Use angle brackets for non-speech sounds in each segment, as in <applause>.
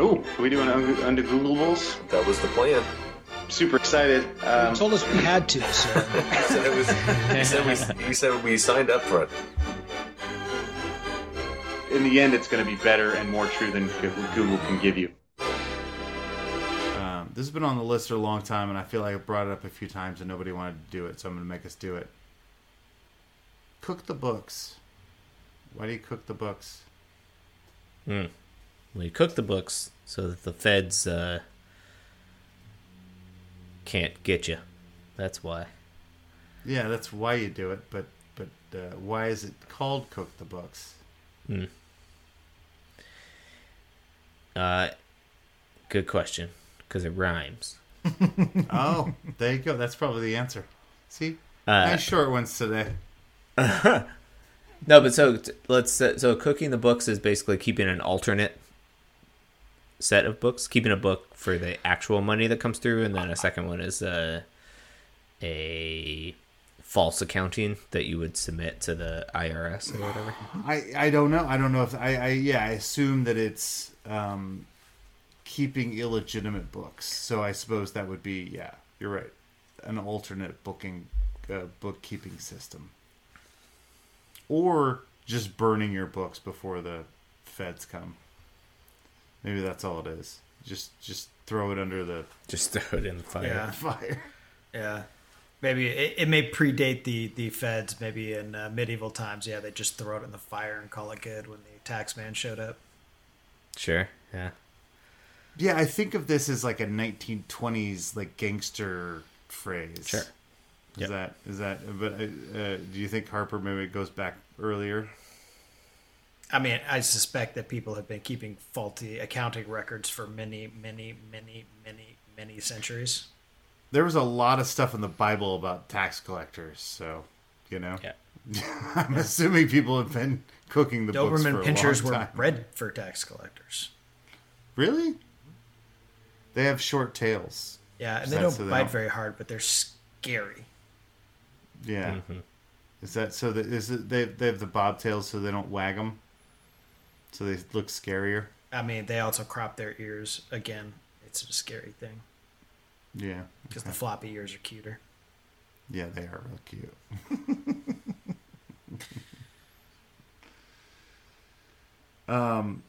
Oh, are we doing un- under Googleables? That was the plan. Super excited. You Um, told us we had to, so <laughs> He said, it was, he, said we, he said we signed up for it. in the end, it's going to be better and more true than Google can give you. Um, this has been on the list for a long time, and I feel like I brought it up a few times and nobody wanted to do it, so I'm going to make us do it. Cook the books. Why do you cook the books? Well, you cook the books so that the feds uh, can't get you. That's why. Yeah, that's why you do it, but but uh, why is it called cook the books? Uh, good question, because it rhymes. <laughs> Oh, there you go. That's probably the answer. See, Uh, nice short ones today. <laughs> No, but so let's so cooking the books is basically keeping an alternate set of books, keeping a book for the actual money that comes through, and then a second one is uh, a false accounting that you would submit to the IRS or whatever. I I don't know. I don't know if I, I yeah. I assume that it's um, keeping illegitimate books. So I suppose that would be yeah. You're right. An alternate booking uh, bookkeeping system, or just burning your books before the feds come. Maybe that's all it is. Just just throw it under the Just throw it in the fire. yeah, <laughs> fire. yeah. Maybe it, it may predate the the feds. Maybe in uh, medieval times, yeah, they just throw it in the fire and call it good when the tax man showed up. Sure. Yeah. Yeah, I think of this as like a 1920s like gangster phrase. Sure. Is Yep. that is that? But uh, uh, do you think Harper maybe goes back earlier? I mean, I suspect that people have been keeping faulty accounting records for many, many, many, many, many centuries. There was a lot of stuff in the Bible about tax collectors, so you know. Yeah. <laughs> I'm assuming people have been cooking the books for Doberman a pinchers long were time. bred for tax collectors. Really? They have short tails. Yeah, and they don't so they bite don't- very hard, but they're scary. Yeah. Mm-hmm. Is that so? That is it? They they have the bobtails so they don't wag them, so they look scarier. I mean, they also crop their ears. Again, it's a scary thing Yeah. because the floppy ears are cuter. Yeah, they are real cute. <laughs> um,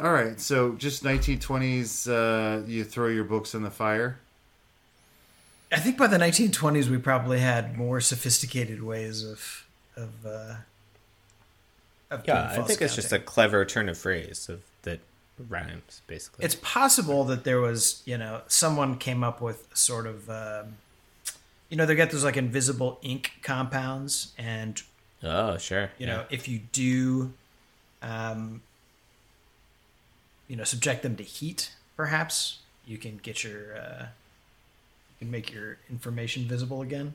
all right. So just 1920s. Uh, you throw your books in the fire. I think by the 1920s, we probably had more sophisticated ways of of. Uh, of Yeah, I think it's just a clever turn of phrase of that rhymes, basically. It's possible that there was, you know, someone came up with sort of, um, you know, they get those like invisible ink compounds, and oh, sure. you yeah. know, if you do, um, you know, subject them to heat, perhaps you can get your, uh, you can make your information visible again.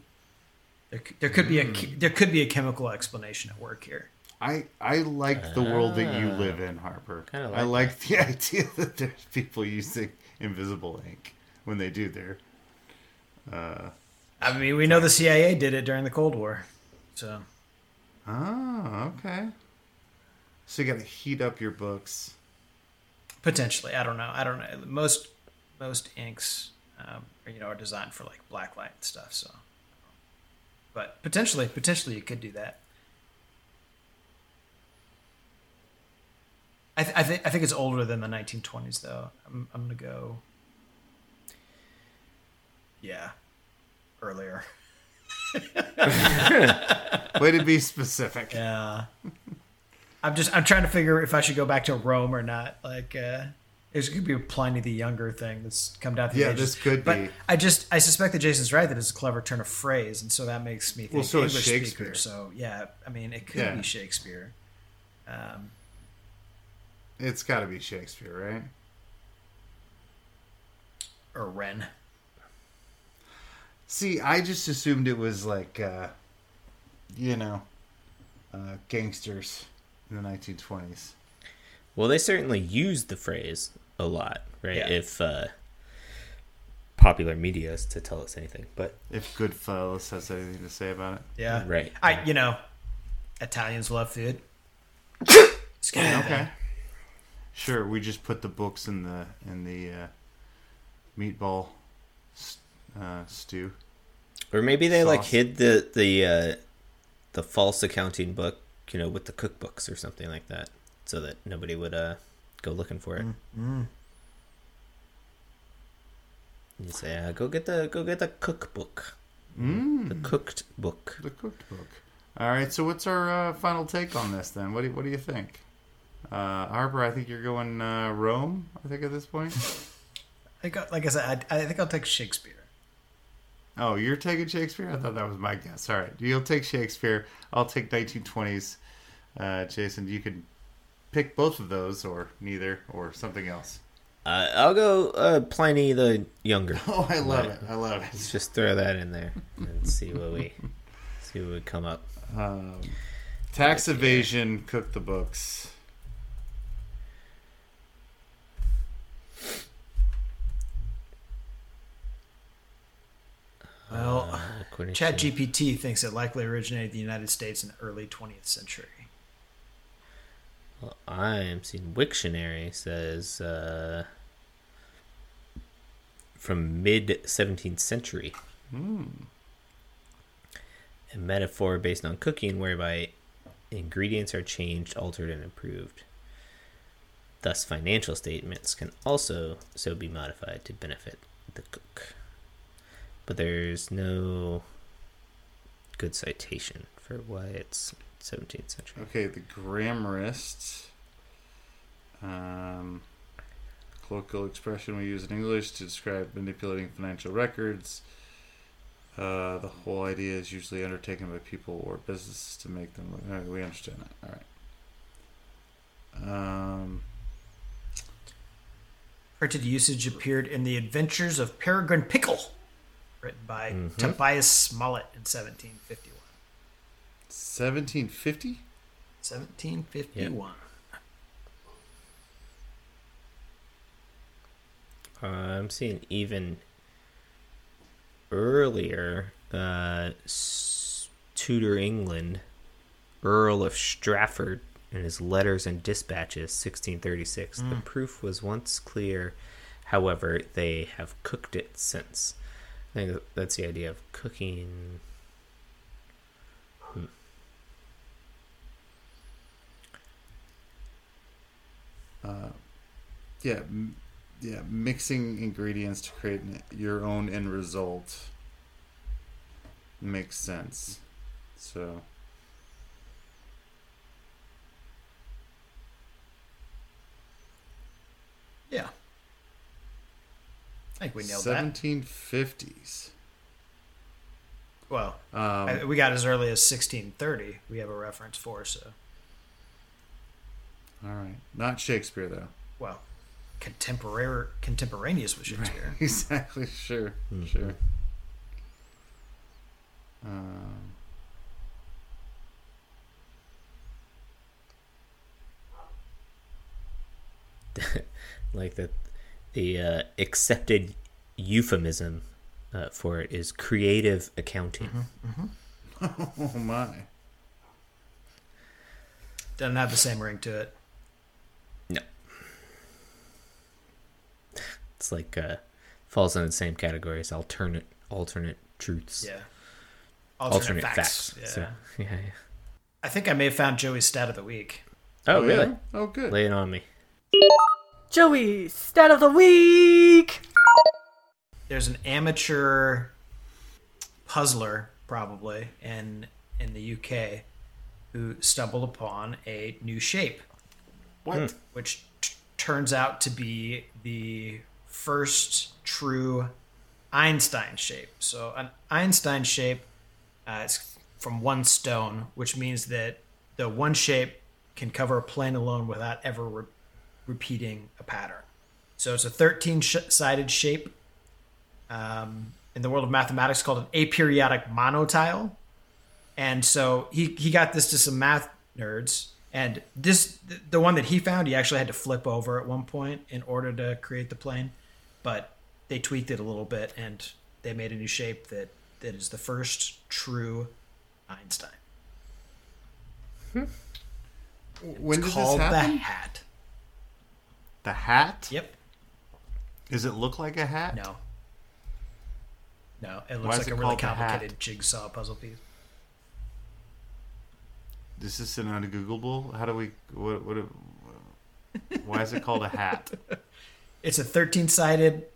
There, there could be a che- there could be a chemical explanation at work here. I I like the world that you ah. live in, Harper. Kinda I like like the <laughs> idea that there's people using invisible ink when they do their. Uh, I mean, we know the CIA did it during the Cold War, so Oh, okay. So you got to heat up your books. potentially, I don't know. I don't know. Most most inks, um, are, you know, are designed for like blacklight and stuff. So, but potentially, potentially, you could do that. I, th- I think I think it's older than the 1920s, though. I'm I'm gonna go. Yeah, earlier. <laughs> Way to be specific. Yeah. I'm just I'm trying to figure if I should go back to Rome or not. Like uh this could be a Pliny the Younger thing that's come down through Yeah, the ages. this could but be. I just I suspect that Jason's right that it's a clever turn of phrase, and so that makes me think Well, so English Shakespeare. speaker. So yeah, I mean it could Yeah. be Shakespeare. Um, It's got to be Shakespeare, right? or Ren. See, I just assumed it was like, uh, you know, uh, gangsters in the 1920s. Well, they certainly used the phrase a lot, right? Yeah. If uh, popular media is to tell us anything, but If Goodfellas has anything to say about it. Yeah. Right. I you know, Italians love food. <coughs> Just kidding. Okay. Sure, we just put the books in the in the uh, meatball uh, stew. Or maybe they like hid the the uh, the false accounting book, you know, with the cookbooks or something like that, so that nobody would uh go looking for it. Mm. You say, uh, "Go get the go get the cookbook, the Mm, cooked book." the cooked book. All right, so what's our uh, final take on this then? What do what do you think, uh, Harper? I think you're going uh, Rome. I think at this point. <laughs> I got, like I said, I, I think I'll take Shakespeare. Oh, you're taking Shakespeare? I thought that was my guess. All right, you'll take Shakespeare. I'll take 1920s. Uh, Jason, you could pick both of those, or neither, or something else. Uh, I'll go uh, Pliny the Younger. <laughs> Oh, I love Right. it. I love it. Let's just throw that in there and see what we <laughs> see what would come up. Um, tax evasion, cook the books. Uh, according Chat to- GPT thinks it likely originated in the United States in the early 20th century. Well, I am seeing Wiktionary says uh, from mid 17th century. Hmm. A metaphor based on cooking whereby ingredients are changed, altered, and improved. Thus, financial statements can also so be modified to benefit the cook. But there's no good citation for why it's 17th century. Okay, the grammarist. Um, colloquial expression we use in English to describe manipulating financial records. Uh, the whole idea is usually undertaken by people or businesses to make them. Look, uh, we understand that. All right. Um, Printed usage appeared in The Adventures of Peregrine Pickle, written by Mhm. Tobias Smollett in 1751. 1750. 1751. Uh, I'm seeing even earlier uh, S- Tudor England, Earl of Strafford, in his letters and dispatches, 1636. The proof was once clear, however, they have cooked it since. I think that's the idea of cooking. Uh, yeah, m- yeah, mixing ingredients to create an, your own end result makes sense. So, Yeah. I think we nailed that. 1750s. Well, Um, I, we got as early as 1630. We have a reference for, so, all right, not Shakespeare though. well, contemporary, contemporaneous with Shakespeare. <laughs> exactly. Sure. Mhm. Sure. Um, <laughs> like the the uh, accepted euphemism uh, for it is creative accounting. <laughs> oh my. Doesn't have the same ring to it. No. It's like uh falls in the same category as alternate alternate truths. Yeah. Alternate, facts. Yeah. So, <laughs> yeah, yeah. I think I may have found Joey's stat of the week. Oh, really? yeah? Oh, good. Lay it on me. Joey, stat of the week. There's an amateur puzzler, probably in in the UK, who stumbled upon a new shape, What? which t- turns out to be the first true Einstein shape. So an Einstein shape uh, is from one stone, which means that the one shape can cover a plane alone without ever re- repeating a pattern. So it's a 13 sh- sided shape. Um, in the world of mathematics, called an aperiodic monotile. And so he, he got this to some math nerds. And this, the one that he found, he actually had to flip over at one point in order to create the plane. But they tweaked it a little bit and they made a new shape that, that is the first true Einstein. When It's did called this the hat. The hat? Yep. Does it look like a hat? No. No, it looks like it a really complicated jigsaw puzzle piece. This is this an ungoogleable? How do we? What? what why is it called a hat? <laughs> It's a 13 sided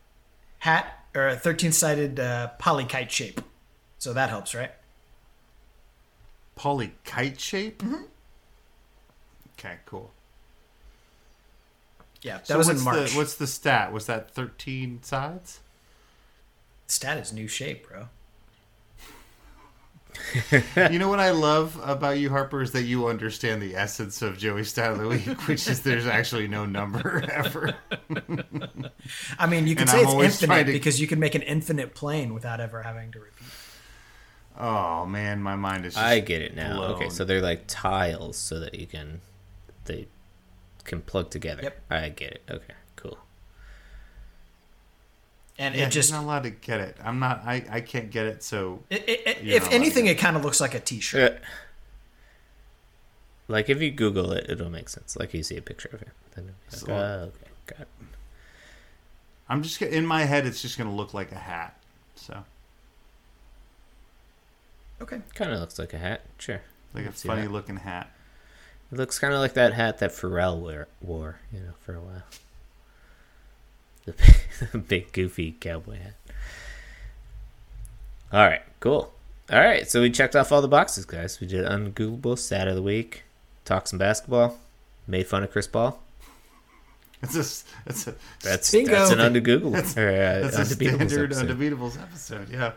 hat or a 13 sided uh, polykite shape. So that helps, right? Polykite shape. Mm-hmm. Okay, cool. Yeah, that So was what's in March. the what's the stat? Was that thirteen sides? Stat is new shape, bro. <laughs> you know what I love about you, Harper, is that you understand the essence of Joey Stat of the Week, which is there's actually no number <laughs> ever. I mean, you can And say I'm it's infinite to- because you can make an infinite plane without ever having to repeat. Oh man, my mind is. Just I get it now. blown. Okay, so they're like tiles so that you can they can plug together. Yep. I get it. Okay, cool. And yeah, it just, you're not allowed to get it. I'm not. I I can't get it. So it, it, it- if anything, to. it kind of looks like a T-shirt. Uh, like if you Google it, it'll make sense. Like you see a picture of it, then it'll like, So- oh, okay, got it. I'm just in my head. It's just gonna look like a hat. So Okay. Kind of looks like a hat. Sure. like a can see funny that. looking hat. It looks kind of like that hat that Pharrell wear, wore, you know, for a while. The <laughs> big, big goofy cowboy hat. All right, cool. All right, so we checked off all the boxes, guys. We did ungoogleable stat of the week, talked some basketball, made fun of Chris Paul. It's a. It's a. That's Bingo. that's an undegooglable That's, or uh, that's a standard episode. undebeatables episode. Yeah.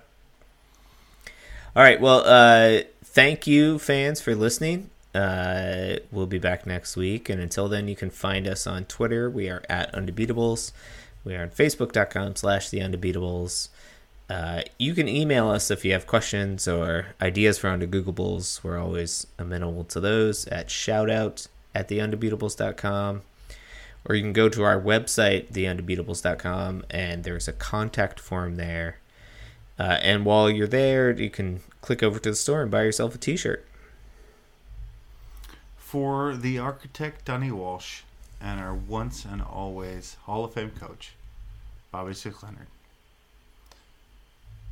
All right. Well, uh, thank you, fans, for listening. Uh, we'll be back next week. And until then, you can find us on Twitter. We are at Undebeatables. We are on Facebook.com slash The Undebeatables. Uh, you can email us if you have questions or ideas for Undegoogleables. We're always amenable to those at shoutout at theundebeatables.com. Or you can go to our website, theundebeatables.com, and there's a contact form there. Uh, and while you're there, you can click over to the store and buy yourself a T-shirt. For the architect Donnie Walsh and our once and always Hall of Fame coach, Bobby Slick Leonard.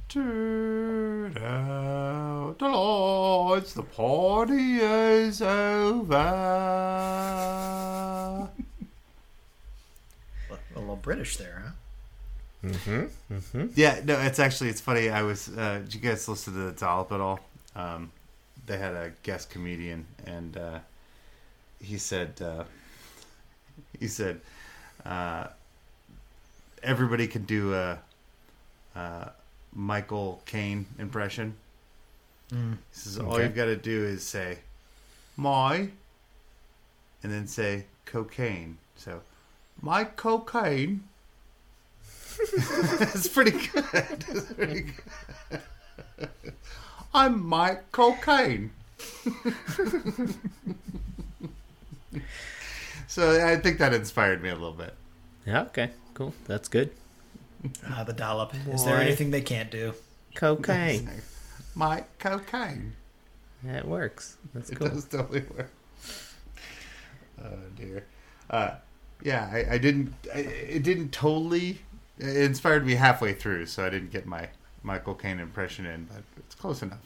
Turn out the lights, the party is over. <laughs> A a little British there, huh? Mm-hmm. Mm-hmm. Yeah, no, it's actually it's funny. I was. Uh, did you guys listen to the Dollop at all? Um, they had a guest comedian, and uh, he said, uh, he said, uh, everybody can do a, a Michael Caine impression. He says all Okay. you've got to do is say, "My," and then say cocaine. So, my cocaine. <laughs> it's pretty good. <laughs> It's pretty good. <laughs> I'm Mike Cocaine. So I think that inspired me a little bit. Yeah. Okay. Cool. That's good. Ah, the dollop. Is there Boy. anything they can't do? Cocaine. <laughs> Mike Cocaine. Yeah, it works. That's cool. It does totally work. Oh dear. Uh, yeah, I, I didn't. I, it didn't totally. It inspired me halfway through, so I didn't get my Michael Caine impression in, but it's close enough.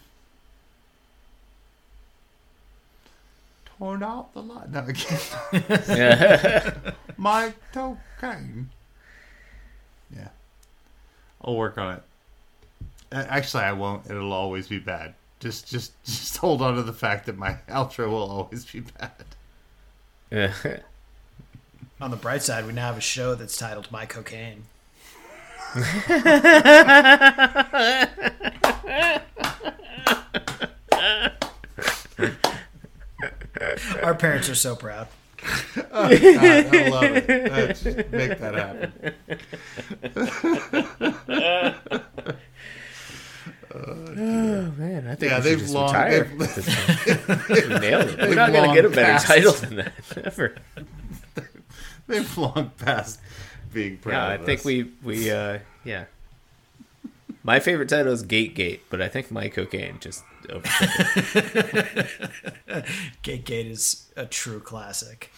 Turn out the light. No, again. <laughs> Mike Cocaine. Yeah, I'll work on it. Actually, I won't. It'll always be bad. Just, just, <laughs> just hold on to the fact that my <laughs> outro will always be bad. On the bright side, we now have a show that's titled My Cocaine. <laughs> Our parents are so proud. <laughs> God, I love it. Uh, just make that happen. Oh man, I think Yeah, we should they've just long- retire. they've- at this point. We nailed it. We're not gonna get a better passed. title than that ever. <laughs> They've long past being proud. Yeah, I of think us. we we uh yeah. My favorite title is Gate Gate, but I think My Cocaine just. <laughs> Gate Gate is a true classic.